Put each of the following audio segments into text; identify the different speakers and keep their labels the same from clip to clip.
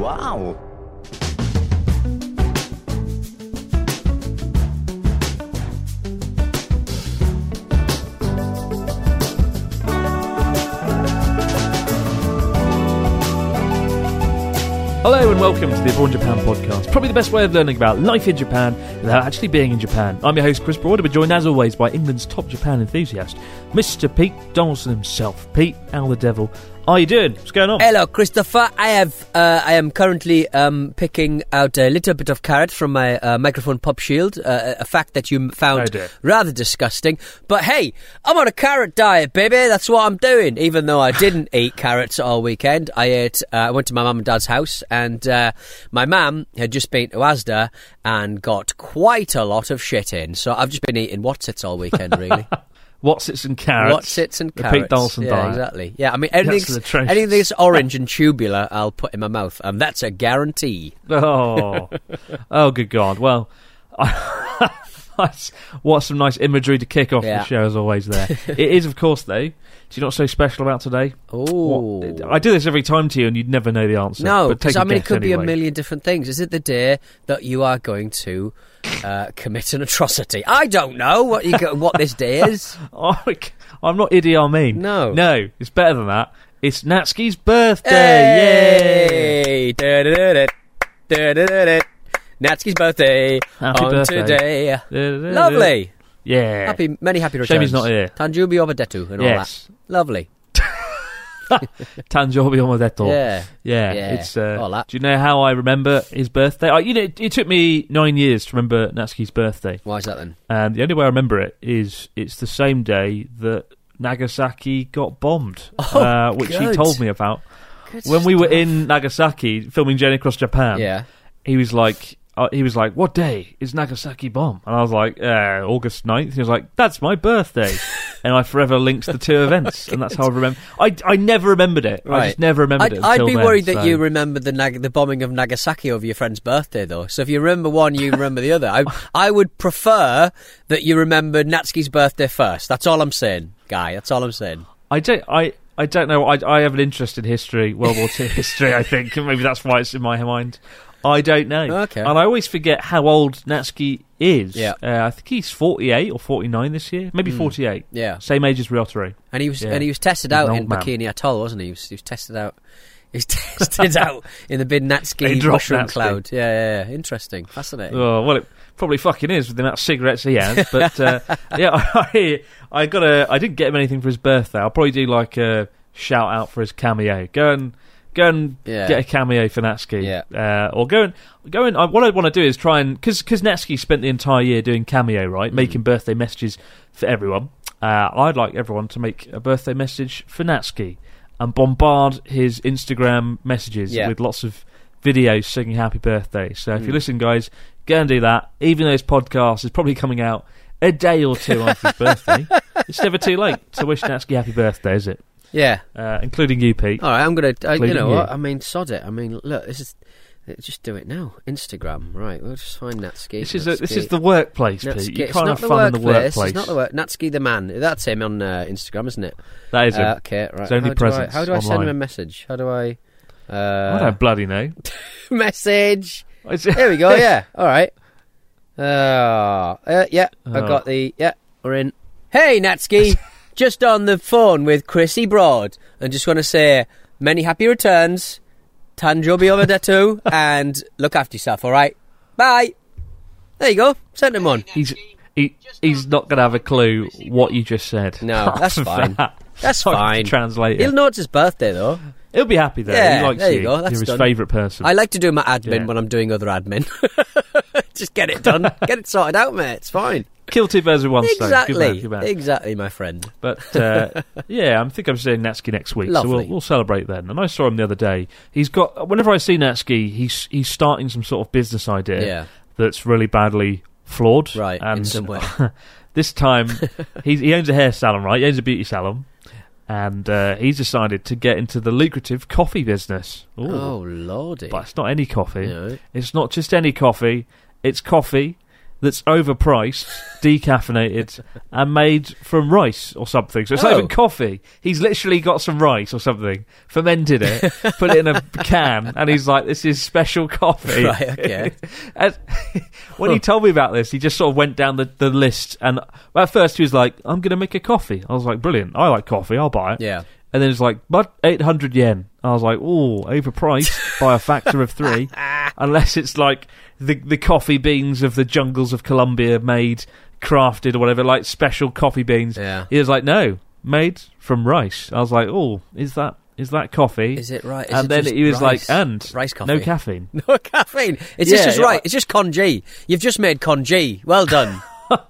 Speaker 1: Wow!
Speaker 2: Hello and welcome to the Abroad Japan podcast. Probably the best way of learning about life in Japan without actually being in Japan. I'm your host Chris Broad, we're joined as always by England's top Japan enthusiast, Mr. Pete Donaldson himself. Pete, how the devil are you doing? What's going on?
Speaker 3: Hello, Christopher. I have. Uh, I am currently um, picking out a little bit of carrot from my uh, microphone pop shield. Uh, a fact that you
Speaker 2: Oh,
Speaker 3: found
Speaker 2: dear.
Speaker 3: rather disgusting. But hey, I'm on a carrot diet, baby. That's what I'm doing. Even though I didn't eat carrots all weekend, I ate. Uh, I went to my mum and dad's house, and uh, my mum had just been to Asda and got quite a lot of shit in. So I've just been eating Wotsits all weekend, really.
Speaker 2: Wotsits and carrots.
Speaker 3: Wotsits and
Speaker 2: The
Speaker 3: carrots.
Speaker 2: Pete Donaldson
Speaker 3: yeah,
Speaker 2: diet.
Speaker 3: exactly. Yeah, I mean anything,
Speaker 2: the
Speaker 3: anything that's orange and tubular, I'll put in my mouth, and that's a guarantee.
Speaker 2: Oh, oh, good God! Well, that's- what some nice imagery to kick off
Speaker 3: Yeah.
Speaker 2: the show as always. There, it is, of course, though. Do you know what's so special about today?
Speaker 3: Oh,
Speaker 2: I do this every time to you, and you'd never know the answer.
Speaker 3: no,
Speaker 2: but
Speaker 3: because I mean it could be a million different things. Is it the day that you are going to uh, commit an atrocity? I don't know what you go, what this day is.
Speaker 2: Oh, I'm not Idi Amin.
Speaker 3: No.
Speaker 2: no, it's better than that. It's Natsuki's birthday. Yay!
Speaker 3: Hey, da-da-da-da. Natsuki's birthday
Speaker 2: Happy
Speaker 3: on
Speaker 2: birthday.
Speaker 3: today. Lovely.
Speaker 2: Yeah.
Speaker 3: Happy, many happy returns.
Speaker 2: Shame he's not here.
Speaker 3: Tanjubi Obadetu and all
Speaker 2: Yes.
Speaker 3: that. Lovely.
Speaker 2: Tanjobi Omodeto.
Speaker 3: Yeah.
Speaker 2: Yeah,
Speaker 3: Yeah,
Speaker 2: it's. Uh,
Speaker 3: all that.
Speaker 2: Do you know how I remember his birthday? I, you know, it, it took me nine years to remember Natsuki's birthday,
Speaker 3: Why is that then?
Speaker 2: and the only way I remember it is it's the same day that Nagasaki got bombed,
Speaker 3: Oh,
Speaker 2: uh, which he told me about. when we were in Nagasaki filming Journey Across Japan,
Speaker 3: Yeah.
Speaker 2: he was like, uh, he was like, "What day is Nagasaki bomb?" And I was like, uh, "August 9th. He was like, "That's my birthday," and I forever linked the two events, and that's how I remember. I, I never remembered it. I just never remembered
Speaker 3: I'd,
Speaker 2: it.
Speaker 3: I'd be
Speaker 2: then,
Speaker 3: worried that you remember the Nag- the bombing of Nagasaki over your friend's birthday, though. So if you remember one, you remember the other. I, I would prefer that you remember Natsuki's birthday first. That's all I'm saying, guy. That's all I'm saying.
Speaker 2: I don't. I. I don't know. I, I have an interest in history, World War Two history. I think maybe that's why it's in my mind. I don't know.
Speaker 3: Okay.
Speaker 2: And I always forget how old Natsuki is.
Speaker 3: Yeah.
Speaker 2: Uh, I think he's forty-eight or forty-nine this year. Maybe forty-eight.
Speaker 3: Yeah.
Speaker 2: Same age as Ryotaro.
Speaker 3: And he was
Speaker 2: Yeah.
Speaker 3: and he was tested
Speaker 2: He's
Speaker 3: out in. Bikini Atoll, wasn't he? He was, he was tested out. He was tested out in the big Natsuki mushroom
Speaker 2: Natsuki.
Speaker 3: cloud. Yeah, yeah, yeah. Interesting, fascinating.
Speaker 2: Oh well, it probably fucking is with the amount of cigarettes he has. But uh, yeah, I I got a. I didn't get him anything for his birthday. I'll probably do like a shout out for his cameo. Go and go and
Speaker 3: Yeah.
Speaker 2: get a cameo for Natsuki.
Speaker 3: Yeah.
Speaker 2: Uh, or go and go and. I, what I want to do is try and because because Natsuki spent the entire year doing cameo,
Speaker 3: Mm.
Speaker 2: right, making birthday messages for everyone. Uh, I'd like everyone to make a birthday message for Natsuki and bombard his Instagram messages
Speaker 3: Yeah.
Speaker 2: with lots of videos singing happy birthday. So if you
Speaker 3: Mm.
Speaker 2: listen, guys, go and do that. Even though this podcast is probably coming out a day or two after his birthday, it's never too late to wish Natsuki happy birthday, is it?
Speaker 3: Yeah.
Speaker 2: Uh, including you, Pete.
Speaker 3: All right, I'm gonna. Uh, you know
Speaker 2: you.
Speaker 3: what? I mean, sod it. I mean, look, this is. uh, Just do it now. Instagram, right? We'll just find Natsuki.
Speaker 2: This is a, this is the workplace,
Speaker 3: Natsuki.
Speaker 2: Pete. You
Speaker 3: it's
Speaker 2: can't
Speaker 3: not
Speaker 2: have
Speaker 3: the
Speaker 2: fun in the
Speaker 3: workplace. It's not the work. Natsuki the man. That's him on uh, Instagram, isn't it?
Speaker 2: that is
Speaker 3: Uh,
Speaker 2: it.
Speaker 3: okay, right.
Speaker 2: His only
Speaker 3: how
Speaker 2: presence
Speaker 3: Do I, how do I send him a message? How do I?
Speaker 2: I
Speaker 3: Uh,
Speaker 2: don't bloody know.
Speaker 3: message.
Speaker 2: It's-
Speaker 3: Here we go. Yeah. All right. Uh, uh, yeah. I
Speaker 2: Oh.
Speaker 3: got the. Yeah. We're in. Hey, Natsuki. just on the phone with Chrissy Broad, and just want to say many happy returns. Tanjo be over there too, and look after yourself. All right. Bye. There you go. Send him on.
Speaker 2: He's he, he's not going to have a clue what you just said.
Speaker 3: No, that's fine.
Speaker 2: That.
Speaker 3: That's
Speaker 2: I
Speaker 3: fine.
Speaker 2: Translate.
Speaker 3: He'll know it's his birthday though.
Speaker 2: He'll be happy there.
Speaker 3: Yeah,
Speaker 2: he likes
Speaker 3: there you go, that's
Speaker 2: You're his favourite person.
Speaker 3: I like to do my admin
Speaker 2: Yeah.
Speaker 3: when I'm doing other admin. Just get it done. get it sorted out, mate. It's fine.
Speaker 2: Kill two birds with one stone.
Speaker 3: Exactly.
Speaker 2: man.
Speaker 3: Exactly, my friend.
Speaker 2: But uh, yeah, I think I'm seeing Natsuki next week, so we'll, we'll celebrate then. And I saw him the other day. He's got whenever I see Natsuki, he's he's starting some sort of business idea
Speaker 3: Yeah.
Speaker 2: that's really badly flawed.
Speaker 3: Right, in some way.
Speaker 2: this time he owns a hair salon, right? He owns a beauty salon, and uh, he's decided to get into the lucrative coffee business. Ooh.
Speaker 3: Oh lordy.
Speaker 2: But it's not any coffee.
Speaker 3: No.
Speaker 2: It's not just any coffee. It's coffee that's overpriced, decaffeinated, and made from rice or something. So it's not
Speaker 3: Oh.
Speaker 2: even coffee. He's literally got some rice or something, fermented it, put it in a can, and he's like, "This is special coffee."
Speaker 3: Right, okay.
Speaker 2: And when he oh. told me about this, he just sort of went down the, the list, and at first he was like, "I'm going to make a coffee." I was like, "Brilliant! I like coffee. I'll buy it."
Speaker 3: Yeah.
Speaker 2: And then it's like, but 800 yen. I was like, oh, overpriced by a factor of three. Unless it's like the, the coffee beans of the jungles of Colombia made, crafted or whatever, like special coffee beans.
Speaker 3: Yeah.
Speaker 2: He was like, no, made from rice. I was like, oh, is that is that coffee?
Speaker 3: Is it right? Is
Speaker 2: and
Speaker 3: it
Speaker 2: then he was
Speaker 3: rice?
Speaker 2: like, and
Speaker 3: rice coffee.
Speaker 2: no caffeine.
Speaker 3: No caffeine. It's
Speaker 2: Yeah,
Speaker 3: just
Speaker 2: yeah,
Speaker 3: right. It's just congee. You've just made congee. Well done.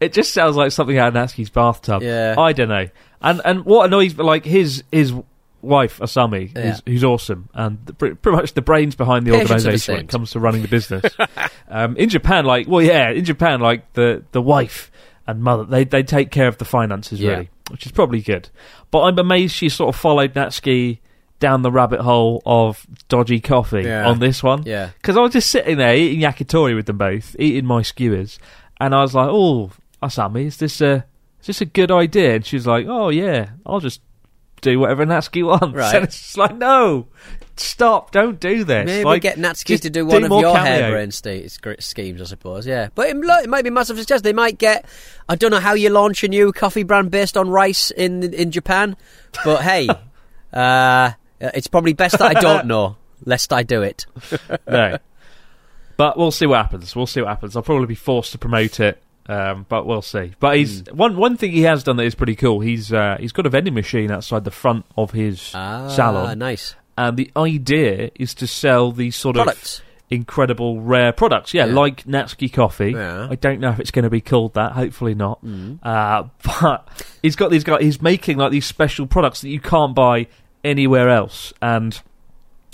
Speaker 2: It just sounds like something out of Natsuki's bathtub.
Speaker 3: Yeah.
Speaker 2: I don't know. And and what annoys like his his wife Asami,
Speaker 3: Yeah.
Speaker 2: who's, who's awesome, and the, pretty much the brains behind the
Speaker 3: Patience
Speaker 2: organisation when it comes to running the business. um, in Japan, like well, yeah, in Japan, like the the wife and mother, they they take care of the finances
Speaker 3: Yeah.
Speaker 2: really, which is probably good. But I'm amazed she sort of followed Natsuki down the rabbit hole of dodgy coffee
Speaker 3: Yeah.
Speaker 2: on this one.
Speaker 3: Yeah.
Speaker 2: Because I was just sitting there eating yakitori with them both, eating my skewers, and I was like, "Oh, Asami, is this a is this a good idea?" And she was like, "Oh yeah, I'll just do whatever Natsuki wants."
Speaker 3: Right.
Speaker 2: And it's just like, "No, stop! Don't do this."
Speaker 3: Maybe
Speaker 2: like,
Speaker 3: get Natsuki to do one of your
Speaker 2: cameo.
Speaker 3: harebrained sc- schemes, I suppose. Yeah, but it, it might be massive success. They might get. I don't know how you launch a new coffee brand based on rice in in Japan, but hey, uh, it's probably best that I don't know, lest I do it.
Speaker 2: no. But we'll see what happens. We'll see what happens. I'll probably be forced to promote it, um, but we'll see. But he's
Speaker 3: Hmm.
Speaker 2: one one thing he has done that is pretty cool. He's uh, he's got a vending machine outside the front of his
Speaker 3: Ah,
Speaker 2: salon,
Speaker 3: nice
Speaker 2: and the idea is to sell these sort
Speaker 3: products.
Speaker 2: of incredible rare products. Yeah,
Speaker 3: Yeah.
Speaker 2: like Natsuki coffee.
Speaker 3: Yeah.
Speaker 2: I don't know if it's going to be called that. Hopefully not. Uh, but he's got these guys. He's making like these special products that you can't buy anywhere else. And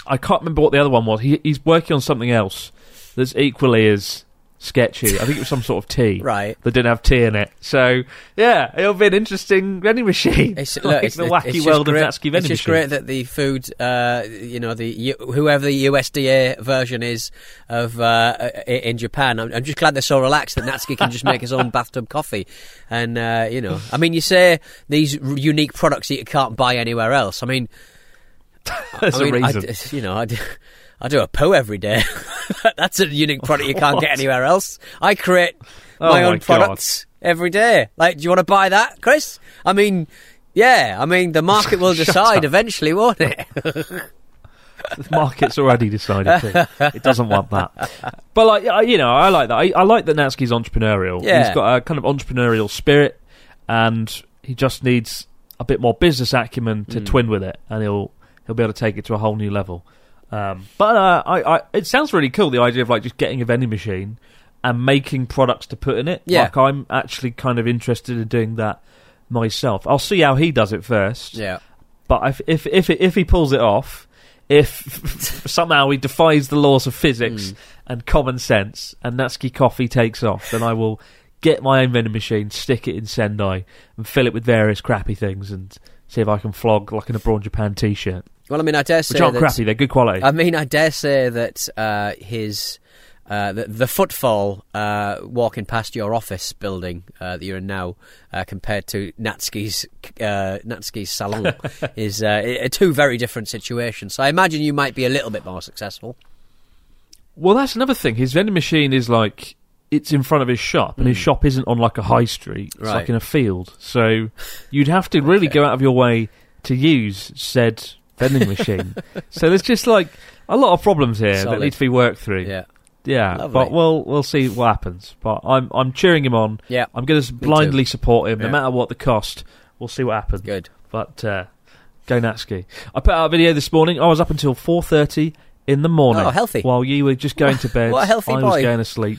Speaker 2: I can't remember what the other one was. He, he's working on something else that's equally as sketchy. I think it was some sort of tea.
Speaker 3: Right.
Speaker 2: That didn't have tea in it. So yeah, it'll be an interesting vending machine.
Speaker 3: It's,
Speaker 2: like
Speaker 3: look, it's,
Speaker 2: the wacky
Speaker 3: just
Speaker 2: world
Speaker 3: great,
Speaker 2: of Natsuki vending
Speaker 3: It's just
Speaker 2: machine.
Speaker 3: great that the food, uh, you know, the whoever the USDA version is of uh, in Japan. I'm, I'm just glad they're so relaxed that Natsuki can just make his own bathtub coffee. And uh, you know, I mean, you say these unique products that you can't buy anywhere else. I mean,
Speaker 2: There's
Speaker 3: I mean,
Speaker 2: a
Speaker 3: I
Speaker 2: reason.
Speaker 3: d- you know, I do, I do a poo every day. That's a unique product you can't get anywhere else. I create
Speaker 2: Oh
Speaker 3: my
Speaker 2: my
Speaker 3: own
Speaker 2: God.
Speaker 3: products every day. Like, do you want to buy that, Chris? I mean, yeah. I mean, the market will decide
Speaker 2: up.
Speaker 3: eventually, won't it?
Speaker 2: the market's already decided to. It doesn't want that. But like, you know, I like that. I, I like that Natsuki's entrepreneurial.
Speaker 3: Yeah.
Speaker 2: He's got a kind of entrepreneurial spirit, and he just needs a bit more business acumen to
Speaker 3: Mm.
Speaker 2: twin with it, and he'll he'll be able to take it to a whole new level. Um, but uh, I, I, it sounds really cool. The idea of like just getting a vending machine and making products to put in it.
Speaker 3: Yeah.
Speaker 2: Like I'm actually kind of interested in doing that myself. I'll see how he does it first.
Speaker 3: yeah.
Speaker 2: But if if if, if he pulls it off, if somehow he defies the laws of physics
Speaker 3: Mm.
Speaker 2: and common sense, and Natsuki Coffee takes off, then I will get my own vending machine, stick it in Sendai, and fill it with various crappy things, and see if I can flog like an Abroad Japan T-shirt,
Speaker 3: Well, I mean, I dare say
Speaker 2: which aren't
Speaker 3: that,
Speaker 2: crappy; they're good quality.
Speaker 3: I mean, I dare say that uh, his. Uh, the, the footfall uh, walking past your office building uh, that you're in now, uh, compared to Natsuki's uh, Natsuki's salon, is uh, two very different situations. So I imagine you might be a little bit more successful.
Speaker 2: Well, that's another thing. His vending machine is like it's in front of his shop, and his shop isn't on like a high street. It's
Speaker 3: Right.
Speaker 2: like in a field. So you'd have to really go out of your way to use said vending machine. so there's just like a lot of problems here that need to be worked through.
Speaker 3: Yeah.
Speaker 2: Yeah,
Speaker 3: Lovely.
Speaker 2: but we'll we'll see what happens. But I'm I'm cheering him on.
Speaker 3: Yeah.
Speaker 2: I'm going to blindly support him,
Speaker 3: Yeah.
Speaker 2: no matter what the cost. We'll see what happens.
Speaker 3: Good.
Speaker 2: But uh, go Natsuki. I put out a video this morning. I was up until four thirty in the morning.
Speaker 3: Oh, healthy.
Speaker 2: While you were just going to bed.
Speaker 3: What a healthy
Speaker 2: I was going to sleep.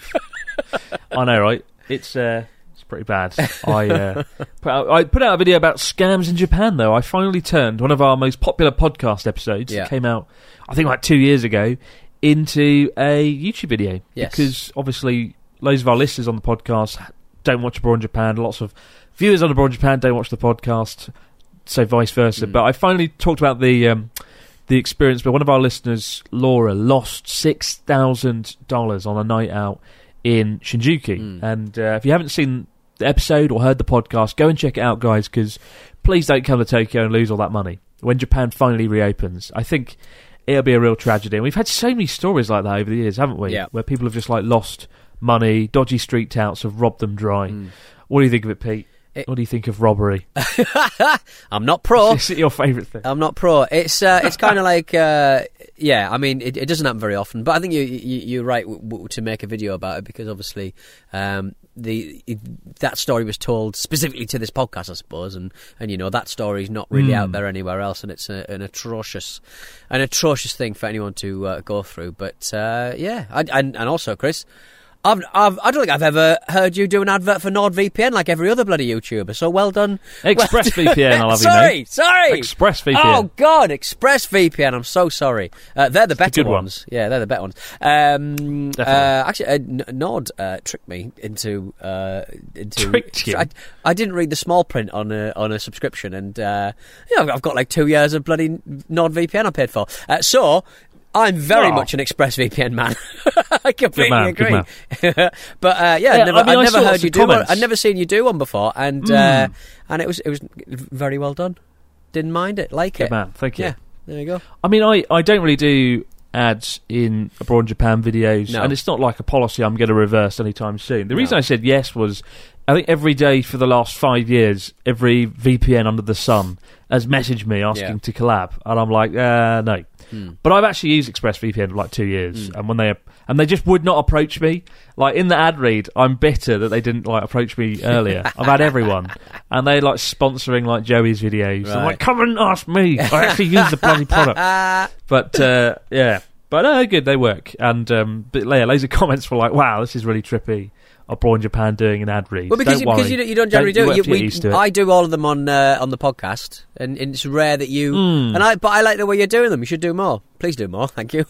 Speaker 2: I know, right? It's uh, it's pretty bad. I uh, put out, I put out a video about scams in Japan. Though I finally turned one of our most popular podcast episodes.
Speaker 3: Yeah.
Speaker 2: that came out, I think, like two years ago, into a YouTube video.
Speaker 3: Yes.
Speaker 2: Because obviously, loads of our listeners on the podcast don't watch Abroad in Japan. Lots of viewers on Abroad in Japan don't watch the podcast. So vice versa.
Speaker 3: Mm.
Speaker 2: But I finally talked about the. Um, the experience where one of our listeners, Laura, lost six thousand dollars on a night out in Shinjuku.
Speaker 3: Mm.
Speaker 2: And uh, if you haven't seen the episode or heard the podcast, go and check it out, guys. Because please don't come to Tokyo and lose all that money when Japan finally reopens. I think it'll be a real tragedy. And we've had so many stories like that over the years, haven't we?
Speaker 3: Yeah.
Speaker 2: Where people have just like lost money, dodgy street touts have robbed them dry.
Speaker 3: Mm.
Speaker 2: What do you think of it, Pete?
Speaker 3: It-
Speaker 2: what do you think of robbery?
Speaker 3: I'm not pro.
Speaker 2: Is it your favourite thing?
Speaker 3: I'm not pro. It's uh, it's kind of like uh, yeah. I mean, it, it doesn't happen very often, but I think you, you you're right w- w- to make a video about it because obviously um, the it, that story was told specifically to this podcast, I suppose, and and you know that story is not really out
Speaker 2: Mm.
Speaker 3: there anywhere else, and it's a, an atrocious an atrocious thing for anyone to uh, go through. But uh, yeah, I, and and also Chris. I've, I've, I don't think I've ever heard you do an advert for NordVPN like every other bloody YouTuber. So well done.
Speaker 2: ExpressVPN, I'll have you know.
Speaker 3: sorry, sorry.
Speaker 2: ExpressVPN.
Speaker 3: Oh God, ExpressVPN. I'm so sorry. Uh, they're the better
Speaker 2: good one.
Speaker 3: ones. Yeah, they're the better ones. Um, uh,
Speaker 2: Definitely.
Speaker 3: actually, uh, Nord uh, tricked me into uh, into.
Speaker 2: Tricked you?
Speaker 3: I, I didn't read the small print on a on a subscription, and uh, you know, I've got like two years of bloody NordVPN I paid for. Uh, so. I'm very much an ExpressVPN man. I completely
Speaker 2: man,
Speaker 3: agree. but uh, yeah,
Speaker 2: Yeah,
Speaker 3: never,
Speaker 2: I mean, I
Speaker 3: never
Speaker 2: lots
Speaker 3: heard you do one. I'd never seen you do one before, and uh,
Speaker 2: Mm.
Speaker 3: and it was it was very well done. Didn't mind it, like
Speaker 2: Good
Speaker 3: it.
Speaker 2: man, thank you.
Speaker 3: Yeah, there you go.
Speaker 2: I mean, I, I don't really do ads in abroad in Japan videos,
Speaker 3: No.
Speaker 2: and it's not like a policy I'm going to reverse anytime soon. The
Speaker 3: No.
Speaker 2: reason I said yes was I think every day for the last five years, every VPN under the sun has messaged me asking
Speaker 3: Yeah.
Speaker 2: to collab, and I'm like, uh, no.
Speaker 3: Hmm.
Speaker 2: But I've actually used ExpressVPN for like two years,
Speaker 3: Mm.
Speaker 2: and when they and they just would not approach me. Like in the ad read, I'm bitter that they didn't like approach me earlier. I've had everyone, and they like sponsoring like Joey's videos. I'm like, come and ask me. I actually use the bloody product. But uh, yeah, but no, good. They work, and um, but yeah, loads of comments were like, "Wow, this is really trippy." Abroad in Japan doing an ad read.
Speaker 3: well, because
Speaker 2: don't
Speaker 3: you,
Speaker 2: worry.
Speaker 3: because you, don't- you don't generally
Speaker 2: Don't-
Speaker 3: do it.
Speaker 2: you
Speaker 3: we,
Speaker 2: it.
Speaker 3: I do all of them on uh, on the podcast, and, and it's rare that you.
Speaker 2: Mm.
Speaker 3: And I, but I like the way you're doing them. You should do more. Please do more. Thank you.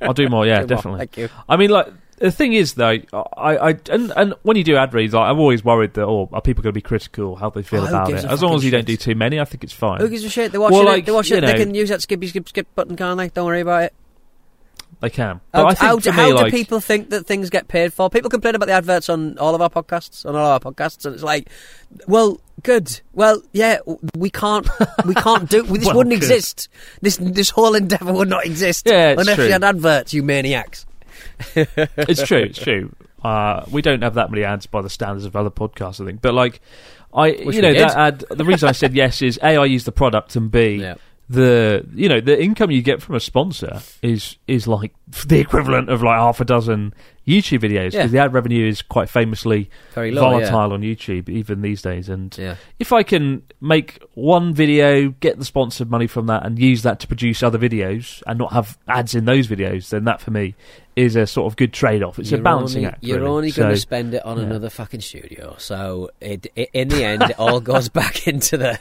Speaker 2: I'll do more. Yeah,
Speaker 3: Do more.
Speaker 2: definitely.
Speaker 3: Thank you.
Speaker 2: I mean, like the thing is, though, I, I and, and when you do ad reads, like, I'm always worried that oh, are people going to be critical? How they feel
Speaker 3: Oh,
Speaker 2: about it? As long as you don't do too many, I think it's fine.
Speaker 3: Who gives a shit? They're watching
Speaker 2: Well,
Speaker 3: it.
Speaker 2: like,
Speaker 3: They're watching
Speaker 2: you
Speaker 3: it. They can use that skippy skip skip button, can't they? Don't worry about it.
Speaker 2: They can. But
Speaker 3: How,
Speaker 2: I think
Speaker 3: how,
Speaker 2: for me,
Speaker 3: how do people think that things get paid for? People complain about the adverts on all of our podcasts, on all our podcasts, and it's like, well, good. Well, yeah, we can't, we can't do. This
Speaker 2: Well,
Speaker 3: wouldn't
Speaker 2: good.
Speaker 3: exist. This this whole endeavour would not exist
Speaker 2: Yeah,
Speaker 3: unless
Speaker 2: true.
Speaker 3: you had adverts, you maniacs.
Speaker 2: it's true. It's true. Uh, we don't have that many ads by the standards of other podcasts, I think. But like, I
Speaker 3: Wish
Speaker 2: you know
Speaker 3: did.
Speaker 2: that ad. The reason I said yes is a I use the product and b
Speaker 3: Yeah.
Speaker 2: The you know the income you get from a sponsor is is like the equivalent of like half a dozen YouTube videos because
Speaker 3: Yeah.
Speaker 2: the ad revenue is quite famously
Speaker 3: Very low. yeah.
Speaker 2: volatile on YouTube even these days. And
Speaker 3: Yeah.
Speaker 2: if I can make one video, get the sponsored money from that, and use that to produce other videos and not have ads in those videos, then that for me is a sort of good trade off. It's
Speaker 3: you're
Speaker 2: a balancing
Speaker 3: only,
Speaker 2: act.
Speaker 3: You're
Speaker 2: really.
Speaker 3: only
Speaker 2: So-
Speaker 3: going to spend it on
Speaker 2: yeah.
Speaker 3: another fucking studio, so it, it, in the end, it all goes back into the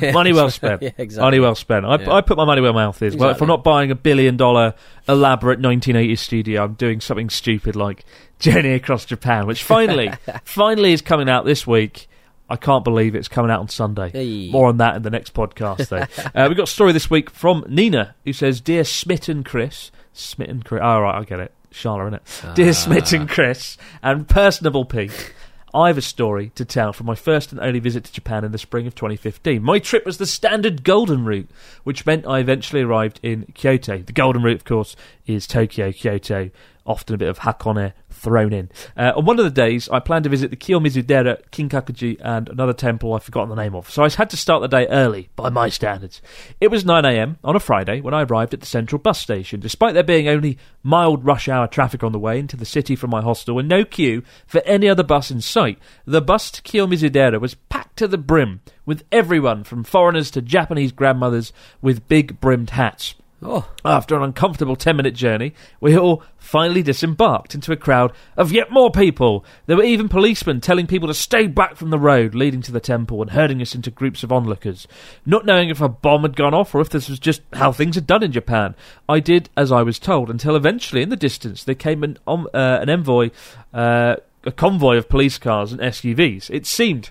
Speaker 2: money well spent.
Speaker 3: yeah, exactly.
Speaker 2: Money well spent. I,
Speaker 3: Yeah.
Speaker 2: I put my money where my mouth is. Well, if I'm not buying a billion dollar elaborate 1980s studio, I'm doing something stupid like Journey Across Japan, which finally, finally is coming out this week. I can't believe it's coming out on Sunday.
Speaker 3: Hey.
Speaker 2: More on that in the next podcast, though. uh, we've got a story this week from Nina, who says, Dear Smitten Chris, Smitten Chris, oh, right, I get it. Charlotte, innit?
Speaker 3: Ah.
Speaker 2: Dear Smitten Chris, and personable Pete, I have a story to tell from my first and only visit to Japan in the spring of 2015. My trip was the standard Golden Route, which meant I eventually arrived in Kyoto. The Golden Route, of course, is Tokyo, Kyoto, often a bit of hakone thrown in. Uh, on one of the days, I planned to visit the Kiyomizu-dera, Kinkakuji, and another temple I've forgotten the name of, so I had to start the day early, by my standards. It was 9am on a Friday when I arrived at the central bus station, despite there being only mild rush hour traffic on the way into the city from my hostel and no queue for any other bus in sight. The bus to Kiyomizu-dera was packed to the brim, with everyone from foreigners to Japanese grandmothers with big brimmed hats.
Speaker 3: Oh,
Speaker 2: After an uncomfortable 10 minute journey, we all finally disembarked into a crowd of yet more people. There were even policemen telling people to stay back from the road leading to the temple and herding us into groups of onlookers. Not knowing if a bomb had gone off or if this was just how things are done in Japan, I did as I was told until eventually in the distance there came an, um, uh, an envoy, uh, a convoy of police cars and SUVs. It seemed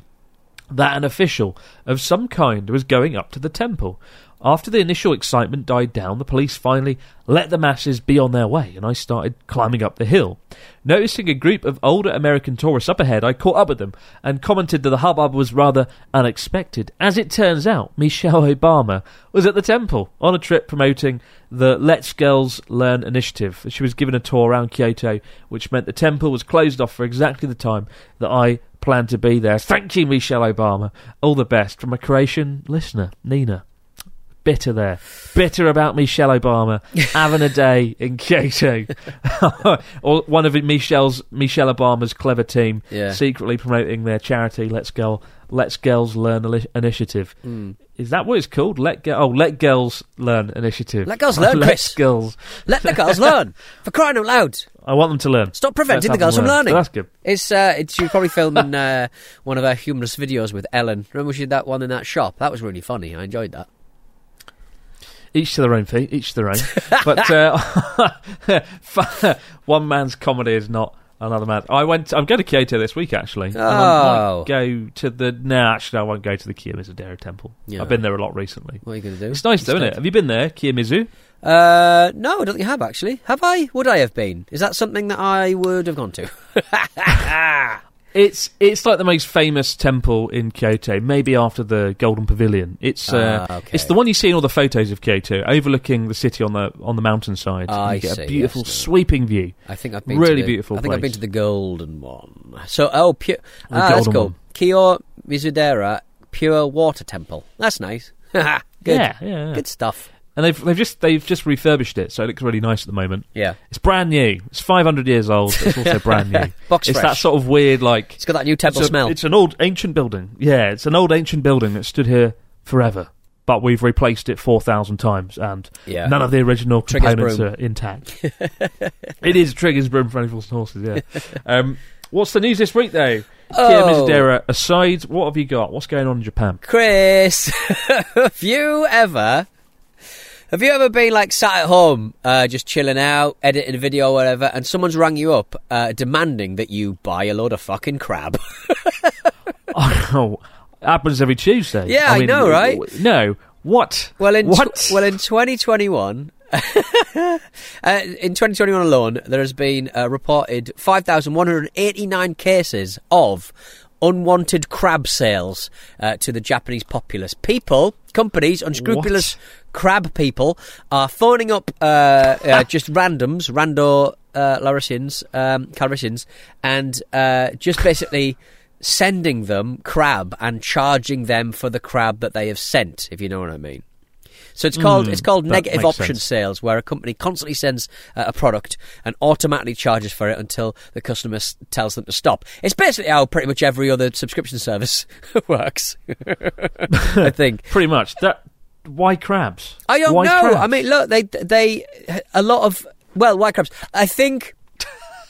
Speaker 2: that an official of some kind was going up to the temple. After the initial excitement died down, the police finally let the masses be on their way, and I started climbing up the hill. Noticing a group of older American tourists up ahead, I caught up with them and commented that the hubbub was rather unexpected. As it turns out, Michelle Obama was at the temple on a trip promoting the Let's Girls Learn initiative. She was given a tour around Kyoto, which meant the temple was closed off for exactly the time that I planned to be there. Thank you, Michelle Obama. All the best from a Croatian listener, Nina. Bitter there. Bitter about Michelle Obama having a day in Kyoto. or one of Michelle's Michelle Obama's clever team
Speaker 3: Yeah.
Speaker 2: secretly promoting their charity Let's Go Let's Girls Learn Eli- initiative.
Speaker 3: Hmm.
Speaker 2: Is that what it's called? Let Ge- oh, Let Girls Learn initiative.
Speaker 3: Let girls learn,
Speaker 2: Let
Speaker 3: Chris.
Speaker 2: Girls.
Speaker 3: let the girls learn. For crying out loud.
Speaker 2: I want them to learn.
Speaker 3: Stop preventing
Speaker 2: Let's
Speaker 3: the girls
Speaker 2: them
Speaker 3: from learning.
Speaker 2: So that's good.
Speaker 3: It's uh, it's you're probably filming uh, one of our humorous videos with Ellen. Remember she did that one in that shop? That was really funny. I enjoyed that.
Speaker 2: Each to their own feet, each to their own. but uh, one man's comedy is not another man. I went. I'm going to Kyoto this week actually. I
Speaker 3: Oh.
Speaker 2: might go to the. No, actually, I won't go to the Kiyomizu-dera temple.
Speaker 3: Yeah.
Speaker 2: I've been there a lot recently.
Speaker 3: What are you going to do?
Speaker 2: It's nice, though, isn't it? Have you been there, Kiyomizu?
Speaker 3: Uh, no, I don't think I have actually. Have I? Would I have been? Is that something that I would have gone to?
Speaker 2: It's it's like the most famous temple in Kyoto, maybe after the Golden Pavilion. It's uh,
Speaker 3: Ah, okay.
Speaker 2: it's the one you see in all the photos of Kyoto, overlooking the city on the on the mountainside.
Speaker 3: Ah,
Speaker 2: you
Speaker 3: I
Speaker 2: get
Speaker 3: see,
Speaker 2: a beautiful sweeping view.
Speaker 3: I think I've been
Speaker 2: Really
Speaker 3: to the,
Speaker 2: beautiful
Speaker 3: I think I've been
Speaker 2: place.
Speaker 3: to the golden one. So oh, pure. Ah, that's
Speaker 2: golden
Speaker 3: cool.
Speaker 2: one.
Speaker 3: Kyo Mizudera Pure Water Temple. That's nice. Good.
Speaker 2: Yeah, yeah, yeah.
Speaker 3: Good stuff.
Speaker 2: And they've they've just they've just refurbished it, so it looks really nice at the moment.
Speaker 3: Yeah.
Speaker 2: It's brand new. It's 500 years old. But it's also brand new.
Speaker 3: Box
Speaker 2: it's
Speaker 3: fresh.
Speaker 2: that sort of weird like
Speaker 3: It's got that new temple
Speaker 2: it's, a-
Speaker 3: smell.
Speaker 2: it's an old ancient building. Yeah, it's an old ancient building that stood here forever. But we've replaced it 4,000 times, and
Speaker 3: Yeah.
Speaker 2: none of the original
Speaker 3: Trigger's
Speaker 2: components
Speaker 3: broom.
Speaker 2: are intact. it is Trigger's broom for animals and horses, yeah. um, what's the news this week, though?
Speaker 3: Oh.
Speaker 2: Kia Mizudera aside, what have you got? What's going on in Japan?
Speaker 3: Chris, have you ever, have you ever been like sat at home, uh, just chilling out, editing a video or whatever, and someone's rang you up, uh, demanding that you buy a load of fucking crab?
Speaker 2: Oh, happens every Tuesday.
Speaker 3: Yeah, I know, right?
Speaker 2: No. What?
Speaker 3: Well, in tw-
Speaker 2: what?
Speaker 3: well in 2021, uh, in 2021 alone, there has been uh, reported 5,189 cases of unwanted crab sales uh, to the Japanese populace. People, companies, unscrupulous crab people are phoning up uh, uh, just randoms, rando uh, Laurentians, um, and uh, just basically sending them crab and charging them for the crab that they have sent, if you know what I mean. So it's called
Speaker 2: Mm,
Speaker 3: it's called negative option
Speaker 2: sense.
Speaker 3: sales, where a company constantly sends uh, a product and automatically charges for it until the customer s- tells them to stop. It's basically how pretty much every other subscription service works. I think.
Speaker 2: Pretty much. That. Why crabs?
Speaker 3: I don't
Speaker 2: Why
Speaker 3: know.
Speaker 2: crabs?
Speaker 3: I mean, look, they they a lot of well, white crabs. I think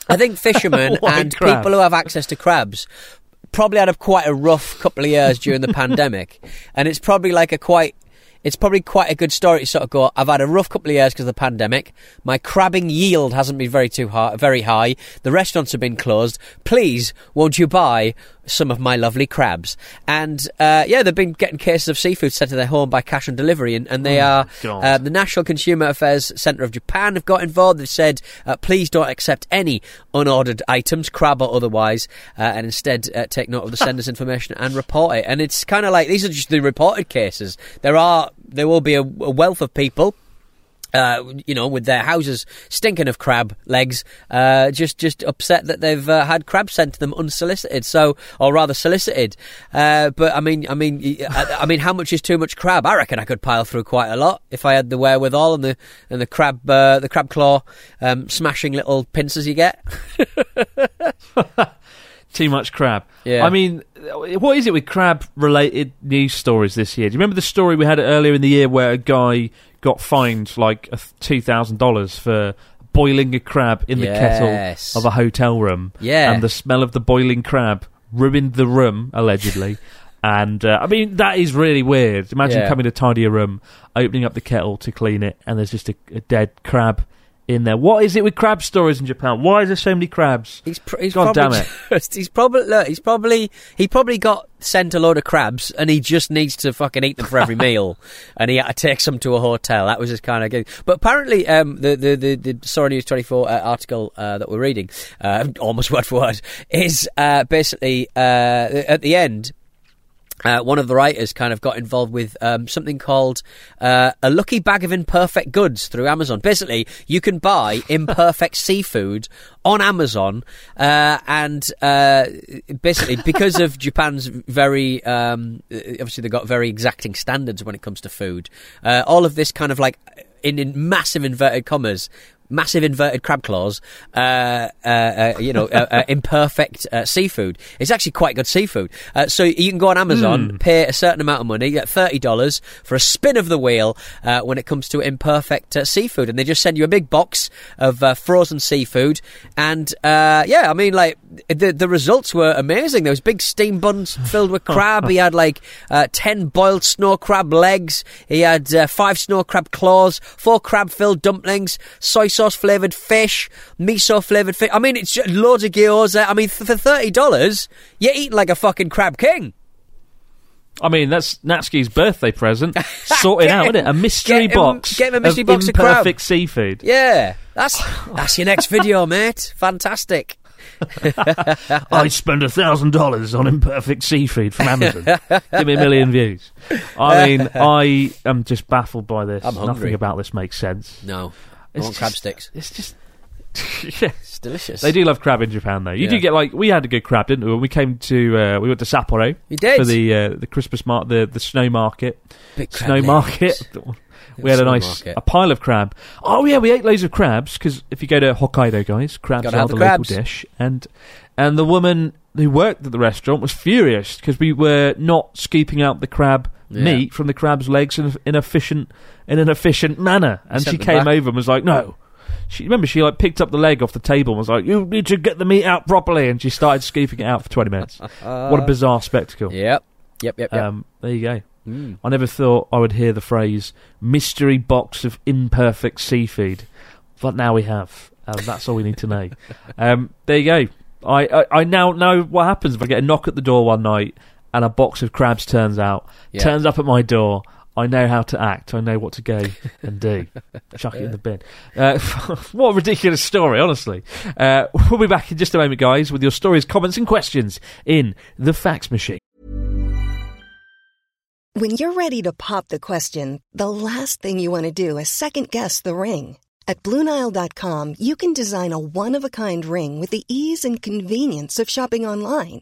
Speaker 3: I think fishermen and
Speaker 2: crab.
Speaker 3: people who have access to crabs probably had a quite a rough couple of years during the pandemic, and it's probably like a quite. It's probably quite a good story to sort of go. I've had a rough couple of years because of the pandemic. My crabbing yield hasn't been very too high, very high. The restaurants have been closed. Please, won't you buy some of my lovely crabs? And uh, yeah, they've been getting cases of seafood sent to their home by cash on delivery, and, and they
Speaker 2: Oh,
Speaker 3: are uh, the National Consumer Affairs Centre of Japan have got involved. They've said, uh, please don't accept any unordered items, crab or otherwise, uh, and instead uh, take note of the sender's information and report it. And it's kind of like these are just the reported cases. There are there will be a, a wealth of people uh, you know, with their houses stinking of crab legs, uh, just just upset that they've uh, had crab sent to them unsolicited. So, or rather solicited. Uh, but I mean, I mean, I, I, mean, how much is too much crab? I reckon I could pile through quite a lot if I had the wherewithal and the and the crab uh, the crab claw um, smashing little pincers you get.
Speaker 2: Too much crab.
Speaker 3: Yeah.
Speaker 2: I mean, what is it with crab related news stories this year? Do you remember the story we had earlier in the year where a guy got fined like two thousand dollars for boiling a crab in the kettle of a hotel room?
Speaker 3: Yeah.
Speaker 2: and the smell of the boiling crab ruined the room allegedly. and uh, I mean that is really weird. Imagine
Speaker 3: Yeah.
Speaker 2: coming to tidy a room, opening up the kettle to clean it, and there's just a, a dead crab in there. What is it with crab stories in Japan? Why is there so many crabs?
Speaker 3: He's, pr- he's
Speaker 2: God
Speaker 3: probably
Speaker 2: damn it.
Speaker 3: Just, he's probably look. He's probably he probably got sent a load of crabs, and he just needs to fucking eat them for every meal, and he had to take some to a hotel. That was his kind of gig. But apparently, um, the the the, the Sora News twenty four uh, article uh, that we're reading, uh, almost word for word, is uh, basically uh, at the end. Uh, one of the writers kind of got involved with um, something called uh, a lucky bag of imperfect goods through Amazon. Basically, you can buy imperfect seafood on Amazon, uh, and uh, basically because of Japan's very um, obviously they've got very exacting standards when it comes to food. Uh, all of this kind of like in, in massive inverted commas massive inverted crab claws, uh, uh, uh, you know, uh, uh, imperfect uh, seafood. It's actually quite good seafood. Uh, so you can go on Amazon, pay a certain amount of money, you get thirty dollars for a spin of the wheel uh, when it comes to imperfect uh, seafood, and they just send you a big box of uh, frozen seafood. And uh, yeah, I mean, like the the results were amazing. There was big steam buns filled with crab. he had like uh, ten boiled snow crab legs. He had uh, five snow crab claws, four crab filled dumplings, soy sauce flavored fish, miso flavored fish. I mean, it's just loads of gyoza. I mean, th- for thirty dollars, you're eating like a fucking crab king.
Speaker 2: I mean, that's Natsuki's birthday present. Sorted
Speaker 3: Get
Speaker 2: out,
Speaker 3: him-
Speaker 2: isn't it? A mystery
Speaker 3: get him-
Speaker 2: box.
Speaker 3: get him a mystery
Speaker 2: of
Speaker 3: box of crab.
Speaker 2: imperfect seafood.
Speaker 3: Yeah, that's that's your next video, mate. Fantastic.
Speaker 2: I'd spend a thousand dollars on imperfect seafood from Amazon. Give me a million views. I mean, I am just baffled by this. Nothing about this makes sense.
Speaker 3: No, I
Speaker 2: It's
Speaker 3: want crab sticks.
Speaker 2: It's just. yeah.
Speaker 3: It's delicious.
Speaker 2: They do love crab in Japan, though. You
Speaker 3: Yeah.
Speaker 2: do get like we had a good crab, didn't we? When we came to uh, we went to Sapporo
Speaker 3: You did.
Speaker 2: for the uh, the Christmas mar- the the snow market,
Speaker 3: Big crab
Speaker 2: snow
Speaker 3: legs.
Speaker 2: market. We had a
Speaker 3: Snow
Speaker 2: nice
Speaker 3: market.
Speaker 2: a pile of crab. Oh yeah, we ate loads of crabs because if you go to Hokkaido, guys, crabs
Speaker 3: Gotta
Speaker 2: are
Speaker 3: have
Speaker 2: the,
Speaker 3: the crabs.
Speaker 2: local dish. And and the woman who worked at the restaurant was furious because we were not scooping out the crab
Speaker 3: Yeah.
Speaker 2: meat from the crab's legs in, in efficient in an efficient manner. And she came
Speaker 3: back.
Speaker 2: over and was like, "No." She remember she like picked up the leg off the table and was like, "You need to get the meat out properly," and she started scooping it out for twenty minutes. what a bizarre spectacle!
Speaker 3: Yep. Yep. Yep. Yep.
Speaker 2: Um, there you go.
Speaker 3: Mm.
Speaker 2: I never thought I would hear the phrase "mystery box of imperfect seafood," but now we have. Um, that's all we need to know. Um, there you go. I, I I now know what happens if I get a knock at the door one night and a box of crabs turns out,
Speaker 3: Yeah.
Speaker 2: turns up at my door. I know how to act. I know what to go and do. Chuck it in the bin. Uh, what a ridiculous story, honestly. Uh, we'll be back in just a moment, guys, with your stories, comments, and questions in the fax machine.
Speaker 4: When you're ready to pop the question, the last thing you want to do is second guess the ring. At Bluenile.com, you can design a one of a kind ring with the ease and convenience of shopping online.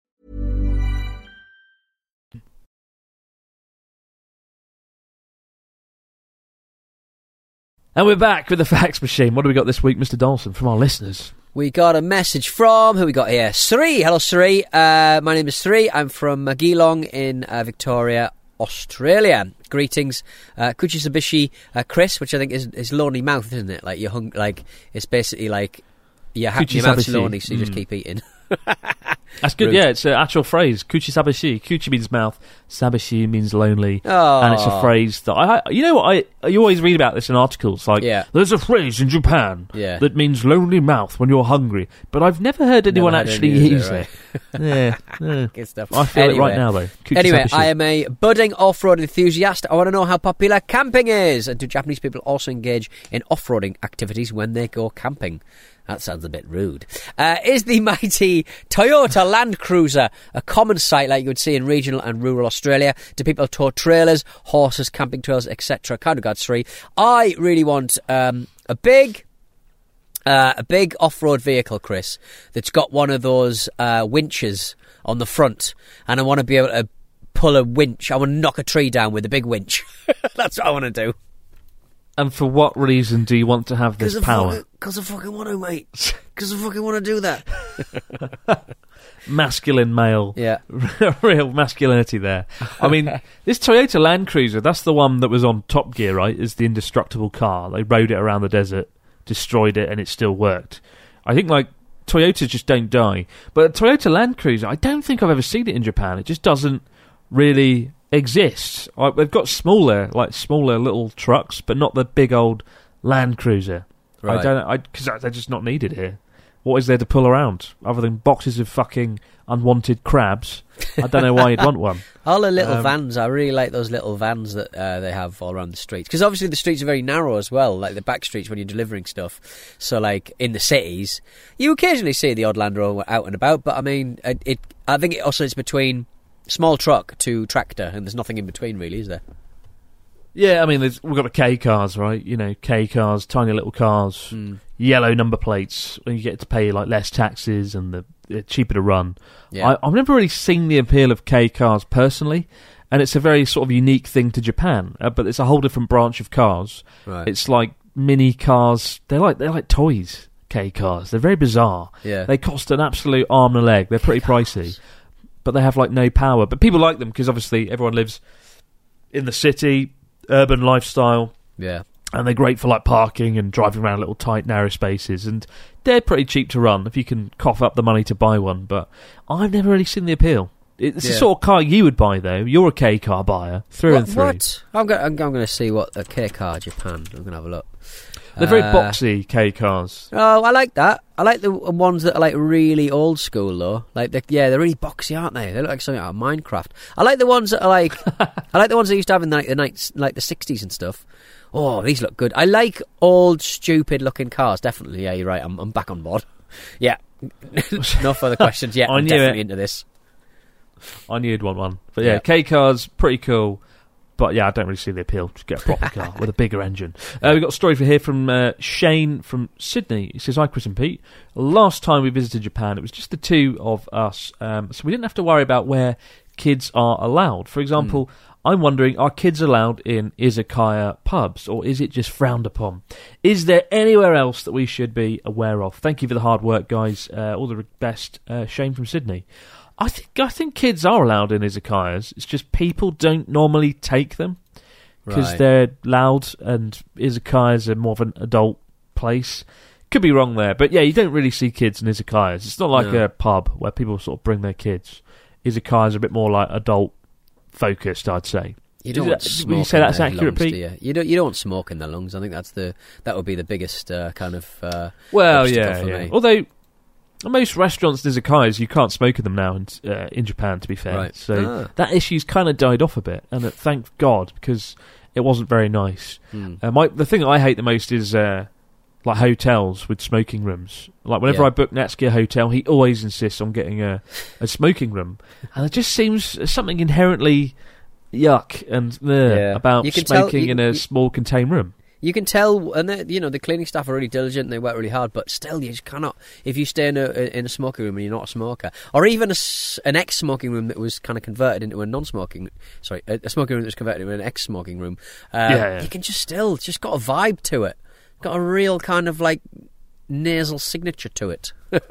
Speaker 2: And we're back with the fax machine. What do we got this week, Mr. Dawson, from our listeners?
Speaker 3: We got a message from who we got here. Sri. Hello, Sri. Uh, my name is Sri. I'm from uh, Geelong in uh, Victoria, Australia. Greetings, uh, Kuchisabishi, uh, Chris, which I think is is lonely mouth, isn't it? Like you're hung- like it's basically like your, ha- your mouth's lonely, so you just
Speaker 2: Mm.
Speaker 3: keep eating.
Speaker 2: That's good. Yeah, it's an actual phrase. Kuchi sabashi. Kuchi means mouth. Sabashi means lonely.
Speaker 3: Oh.
Speaker 2: And it's a ah. phrase that I, you know what I, you always read about this in articles. Like,
Speaker 3: Yeah.
Speaker 2: there's a phrase in Japan
Speaker 3: Yeah.
Speaker 2: that means lonely mouth when you're hungry, but I've never heard anyone
Speaker 3: had
Speaker 2: actually
Speaker 3: any
Speaker 2: use
Speaker 3: it,
Speaker 2: it. yeah, yeah.
Speaker 3: Good stuff.
Speaker 2: I feel it right now though. Kuchi
Speaker 3: Anyway,
Speaker 2: sabashi.
Speaker 3: I am a budding off-road enthusiast. I want to know how popular camping is, and do Japanese people also engage in off-roading activities when they go camping? That sounds a bit rude. Uh, is the mighty Toyota Land Cruiser a common sight like you would see in regional and rural Australia? Do people tow trailers, horses, camping trails, etc.? Kind regards, Sri. I really want um, a big uh, a big off-road vehicle, Chris, that's got one of those uh, winches on the front, and I want to be able to pull a winch. I want to knock a tree down with a big winch. That's what I want to do.
Speaker 2: And for what reason do you want to have this power?
Speaker 3: Because I fucking want to, mate. Because I fucking want to do that.
Speaker 2: Masculine male.
Speaker 3: Yeah.
Speaker 2: real masculinity there. I mean, this Toyota Land Cruiser, that's the one that was on Top Gear, right? Is the indestructible car. They rode it around the desert, destroyed it, and it still worked. I think, like, Toyotas just don't die. But a Toyota Land Cruiser, I don't think I've ever seen it in Japan. It just doesn't really exist. Like, they've got smaller, like, smaller little trucks, but not the big old Land Cruiser. I don't, because they're just not needed here. What is there to pull around other than boxes of fucking unwanted crabs? I don't know why you'd want one.
Speaker 3: All the little
Speaker 2: Um,
Speaker 3: vans, I really like those little vans that uh, they have all around the streets. Because obviously the streets are very narrow as well, like the back streets when you're delivering stuff. So, like in the cities, you occasionally see the odd Land Rover out and about, but I mean, it, it I think it also is between small truck to tractor, and there's nothing in between, really, is there?
Speaker 2: Yeah, I mean, there's, we've got the K cars, right? You know, K cars, tiny little cars,
Speaker 3: Hmm.
Speaker 2: yellow number plates, and you get to pay like less taxes and the they're cheaper to run.
Speaker 3: Yeah.
Speaker 2: I, I've never really seen the appeal of K cars personally, and it's a very sort of unique thing to Japan. Uh, but it's a whole different branch of cars.
Speaker 3: Right.
Speaker 2: It's like mini cars. They're like they're like toys. K cars. They're very bizarre.
Speaker 3: Yeah.
Speaker 2: They cost an absolute arm and a leg. They're pretty pricey, but they have like no power. But people like them because obviously everyone lives in the city, urban lifestyle,
Speaker 3: yeah.
Speaker 2: and they're great for like parking and driving around little tight, narrow spaces. And they're pretty cheap to run if you can cough up the money to buy one. But I've never really seen the appeal. It's the sort of car you would buy, though. You're a K car buyer through
Speaker 3: What?
Speaker 2: and through.
Speaker 3: what? I'm going. I'm, going to see what a K car Japan. I'm going to have a look.
Speaker 2: They're very
Speaker 3: Uh,
Speaker 2: boxy K cars.
Speaker 3: Oh, I like that. I like the ones that are like really old school though. Like, the, yeah, they're really boxy, aren't they? They look like something out of Minecraft. I like the ones that are like, I like the ones they used to have in like the nights, like the sixties and stuff. Oh, these look good. I like old, stupid looking cars. Definitely. Yeah, you're right. I'm, I'm back on board. Yeah. no further questions Yeah,
Speaker 2: I
Speaker 3: I'm
Speaker 2: knew
Speaker 3: definitely
Speaker 2: it.
Speaker 3: into this.
Speaker 2: I knew you'd want one. But yeah,
Speaker 3: Yeah.
Speaker 2: K cars, pretty cool. But yeah, I don't really see the appeal. Just get a proper car with a bigger engine. Uh, we've got a story for here from uh, Shane from Sydney. He says, Hi, Chris and Pete. Last time we visited Japan, it was just the two of us. Um, so we didn't have to worry about where kids are allowed. For example, I'm wondering, are kids allowed in izakaya pubs or is it just frowned upon? Is there anywhere else that we should be aware of? Thank you for the hard work, guys. Uh, all the best. Uh, Shane from Sydney. I think I think kids are allowed in izakayas. It's just people don't normally take them because
Speaker 3: Right.
Speaker 2: they're loud and izakayas are more of an adult place. Could be wrong there, but yeah, you don't really see kids in izakayas. It's not like
Speaker 3: No.
Speaker 2: a pub where people sort of bring their kids. Izakayas are a bit more like adult focused, I'd say.
Speaker 3: You don't
Speaker 2: that-
Speaker 3: smoke
Speaker 2: you say
Speaker 3: in
Speaker 2: that's
Speaker 3: their
Speaker 2: accurate,
Speaker 3: lungs, do you? You don't. You don't smoke in their lungs. I think that's the that would be the biggest uh, kind of. Uh,
Speaker 2: Well, yeah,
Speaker 3: for
Speaker 2: yeah.
Speaker 3: me.
Speaker 2: Although most restaurants and izakayas, you can't smoke in them now in, uh, in Japan. To be fair,
Speaker 3: Right.
Speaker 2: so
Speaker 3: Ah.
Speaker 2: that issue's kind of died off a bit, and uh, thank God because it wasn't very nice.
Speaker 3: Hmm.
Speaker 2: Uh, my the thing I hate the most is uh, like hotels with smoking rooms. Like whenever
Speaker 3: Yeah.
Speaker 2: I book Natsuki a hotel, he always insists on getting a, a smoking room, and it just seems something inherently yuck and uh,
Speaker 3: Yeah.
Speaker 2: about
Speaker 3: can tell-
Speaker 2: smoking
Speaker 3: you-
Speaker 2: in a
Speaker 3: you-
Speaker 2: small contained room.
Speaker 3: You can tell, and you know the cleaning staff are really diligent. and They work really hard, but still, you just cannot. If you stay in a in a smoking room and you're not a smoker, or even a an ex-smoking room that was kind of converted into a non-smoking, sorry, a, a smoking room that was converted into an ex-smoking room, uh,
Speaker 2: Yeah, yeah.
Speaker 3: you can just still just got a vibe to it. Got a real kind of like nasal signature to it.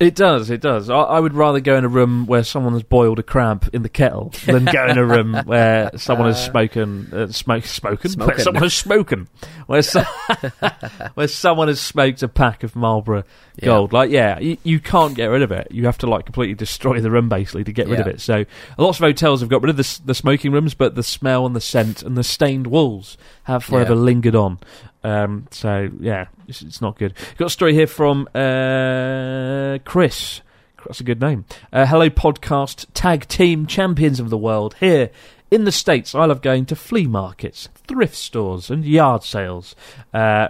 Speaker 2: It does, it does. I, I would rather go in a room where someone has boiled a crab in the kettle than go in a room where someone has spoken, uh, smoke, spoken, where someone has spoken, where, so, where someone has smoked a pack of Marlboro
Speaker 3: Yeah.
Speaker 2: Gold. Like, yeah, you, you can't get rid of it. You have to like completely destroy the room basically to get rid of it. So lots of hotels have got rid of the, the smoking rooms, but the smell and the scent and the stained walls have forever
Speaker 3: Yeah.
Speaker 2: lingered on. Um, so yeah, it's, it's not good. Got a story here from uh, Chris. That's a good name. Uh, hello, podcast tag team champions of the world here. In the States, I love going to flea markets, thrift stores, and yard sales. Uh,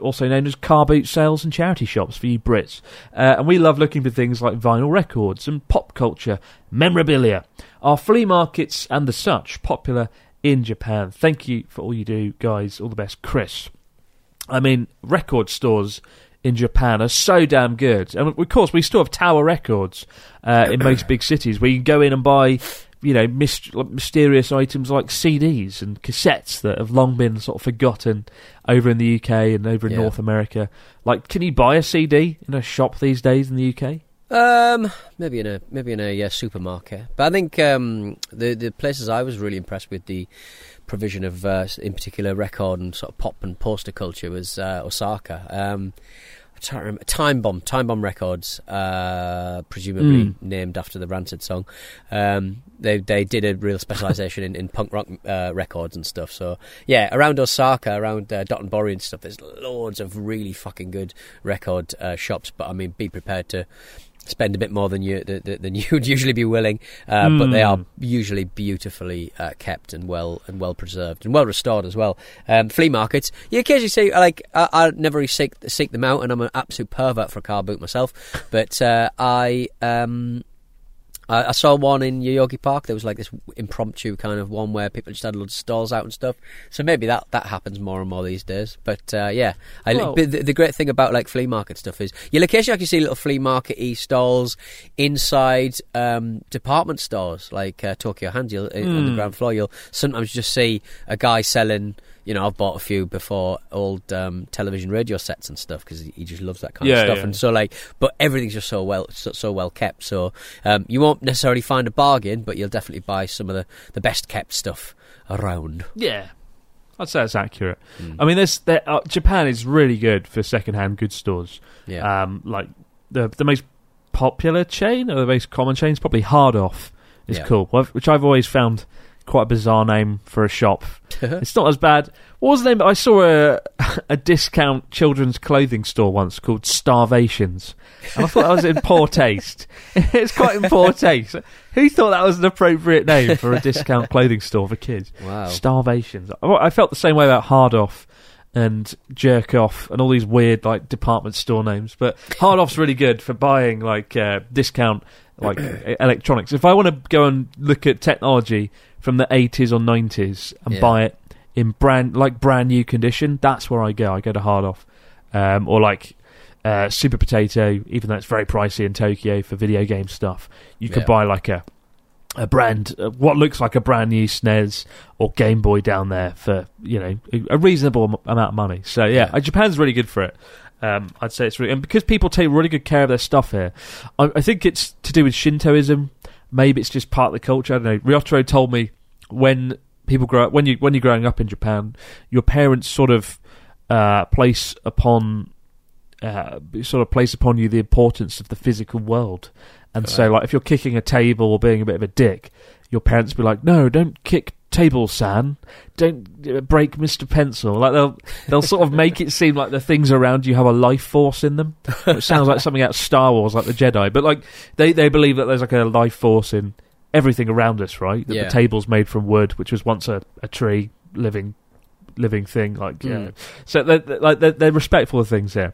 Speaker 2: also known as car boot sales and charity shops for you Brits. Uh, and we love looking for things like vinyl records and pop culture memorabilia. Are flea markets and the such popular in Japan? Thank you for all you do, guys. All the best, Chris. I mean, record stores in Japan are so damn good. And of course, we still have Tower Records uh, in most big cities where you can go in and buy, you know, myst- mysterious items like CDs and cassettes that have long been sort of forgotten over in the UK and over in
Speaker 3: Yeah.
Speaker 2: North America. Like, can you buy a CD in a shop these days in the UK?
Speaker 3: Um, maybe in a maybe in a yeah, supermarket. But I think um, the the places I was really impressed with the provision of, uh, in particular, record and sort of pop and poster culture was uh, Osaka. Um, I can't remember. Time Bomb, Time Bomb Records, uh, presumably
Speaker 2: Mm.
Speaker 3: named after the Rancid song. Um, they they did a real specialisation in, in punk rock uh, records and stuff. So yeah, around Osaka, around uh, Dotonbori and stuff, there's loads of really fucking good record uh, shops. But I mean, be prepared to spend a bit more than you th- th- than you'd usually be willing. Uh, But they are
Speaker 2: Mm.
Speaker 3: usually beautifully uh, kept and well and well preserved and well restored as well. Um, flea markets, you occasionally see like I, I never really seek seek them out, and I'm an absolute pervert for a car boot myself. But uh, I. Um, I, I saw one in Yoyogi Park. There was like this impromptu kind of one where people just had loads of stalls out and stuff. So maybe that, that happens more and more these days. But uh, yeah, I,
Speaker 2: Well-
Speaker 3: but the, the great thing about like flea market stuff is you'll occasionally actually see little flea market e stalls inside um, department stores like uh, Tokyo Hand. You'll, uh, On the
Speaker 2: Mm.
Speaker 3: ground floor, you'll sometimes just see a guy selling. You know, I've bought a few before old um, television radio sets and stuff because he just loves that kind
Speaker 2: Yeah,
Speaker 3: of stuff.
Speaker 2: yeah.
Speaker 3: And so like, but everything's just so well so, so well kept. So um, you won't necessarily find a bargain, but you'll definitely buy some of the, the best kept stuff around.
Speaker 2: Yeah. I'd say that's accurate.
Speaker 3: Mm.
Speaker 2: I mean, there's there, uh, Japan is really good for second-hand goods stores.
Speaker 3: Yeah.
Speaker 2: Um, like the the most popular chain or the most common chain is probably Hard Off. Is
Speaker 3: Yeah.
Speaker 2: cool, which I've always found quite a bizarre name for a shop. it's not as bad. What was the name? I saw a a discount children's clothing store once called Starvations, and I thought that was in poor taste. it's quite in poor taste. Who thought that was an appropriate name for a discount clothing store for kids?
Speaker 3: Wow.
Speaker 2: Starvations. I felt the same way about Hard Off and Jerk Off and all these weird like department store names. But Hard Off's really good for buying like uh, discount like electronics. If I want to go and look at technology from the 80s or 90s and
Speaker 3: Yeah.
Speaker 2: buy it in brand like brand new condition, that's where I go. I go to Hard Off um, or like. Uh, Super Potato, even though it's very pricey in Tokyo for video game stuff, you could
Speaker 3: Yeah.
Speaker 2: buy like a a brand, uh, what looks like a brand new SNES or Game Boy down there for you know a, a reasonable am- amount of money. So yeah,
Speaker 3: Yeah.
Speaker 2: uh, Japan's really good for it. Um, I'd say it's really, and because people take really good care of their stuff here, I, I think it's to do with Shintoism. Maybe it's just part of the culture. I don't know. Ryotaro told me when people grow up, when you when you're growing up in Japan, your parents sort of uh, place upon uh, sort of place upon you the importance of the physical world. And so, like, if you're kicking a table or being a bit of a dick, your parents be like, "No, don't kick table, San. Don't uh, break Mr. Pencil." Like they'll they'll sort of make it seem like the things around you have a life force in them. It sounds like something out of Star Wars, like the Jedi. But like they they believe that there's like a life force in everything around us, right? That
Speaker 3: Yeah.
Speaker 2: the table's made from wood, which was once a, a tree, living living thing. Like yeah,
Speaker 3: Mm.
Speaker 2: so they're, they're- like they're, they're respectful of things there,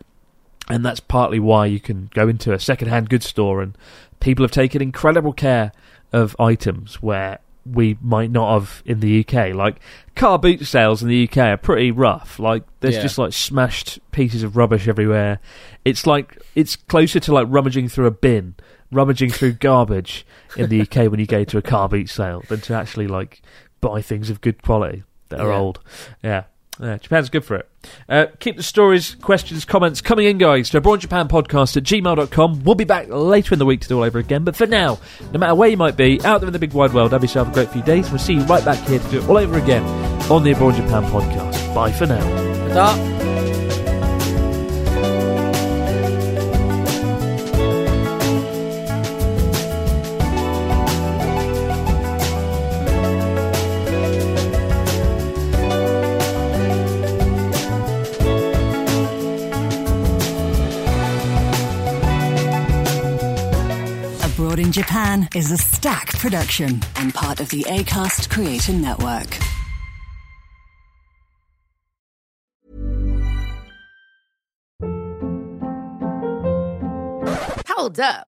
Speaker 2: and that's partly why you can go into a second-hand goods store and people have taken incredible care of items where we might not have in the UK. Like car boot sales in the UK are pretty rough. Like there's
Speaker 3: Yeah.
Speaker 2: just like smashed pieces of rubbish everywhere. It's like it's closer to like rummaging through a bin, rummaging through garbage in the UK when you go to a car boot sale than to actually like buy things of good quality that are
Speaker 3: Yeah.
Speaker 2: old. Yeah. Yeah, Japan's good for it. Uh, keep the stories, questions, comments coming in, guys, to Abroad Japan Podcast at gmail.com. We'll be back later in the week to do all over again. But for now, no matter where you might be, out there in the big wide world, have yourself a great few days. We'll see you right back here to do it all over again on the Abroad Japan Podcast. Bye for now.
Speaker 3: Ta.
Speaker 5: Japan is a Stak production and part of the ACAST Creator Network.
Speaker 6: Hold up.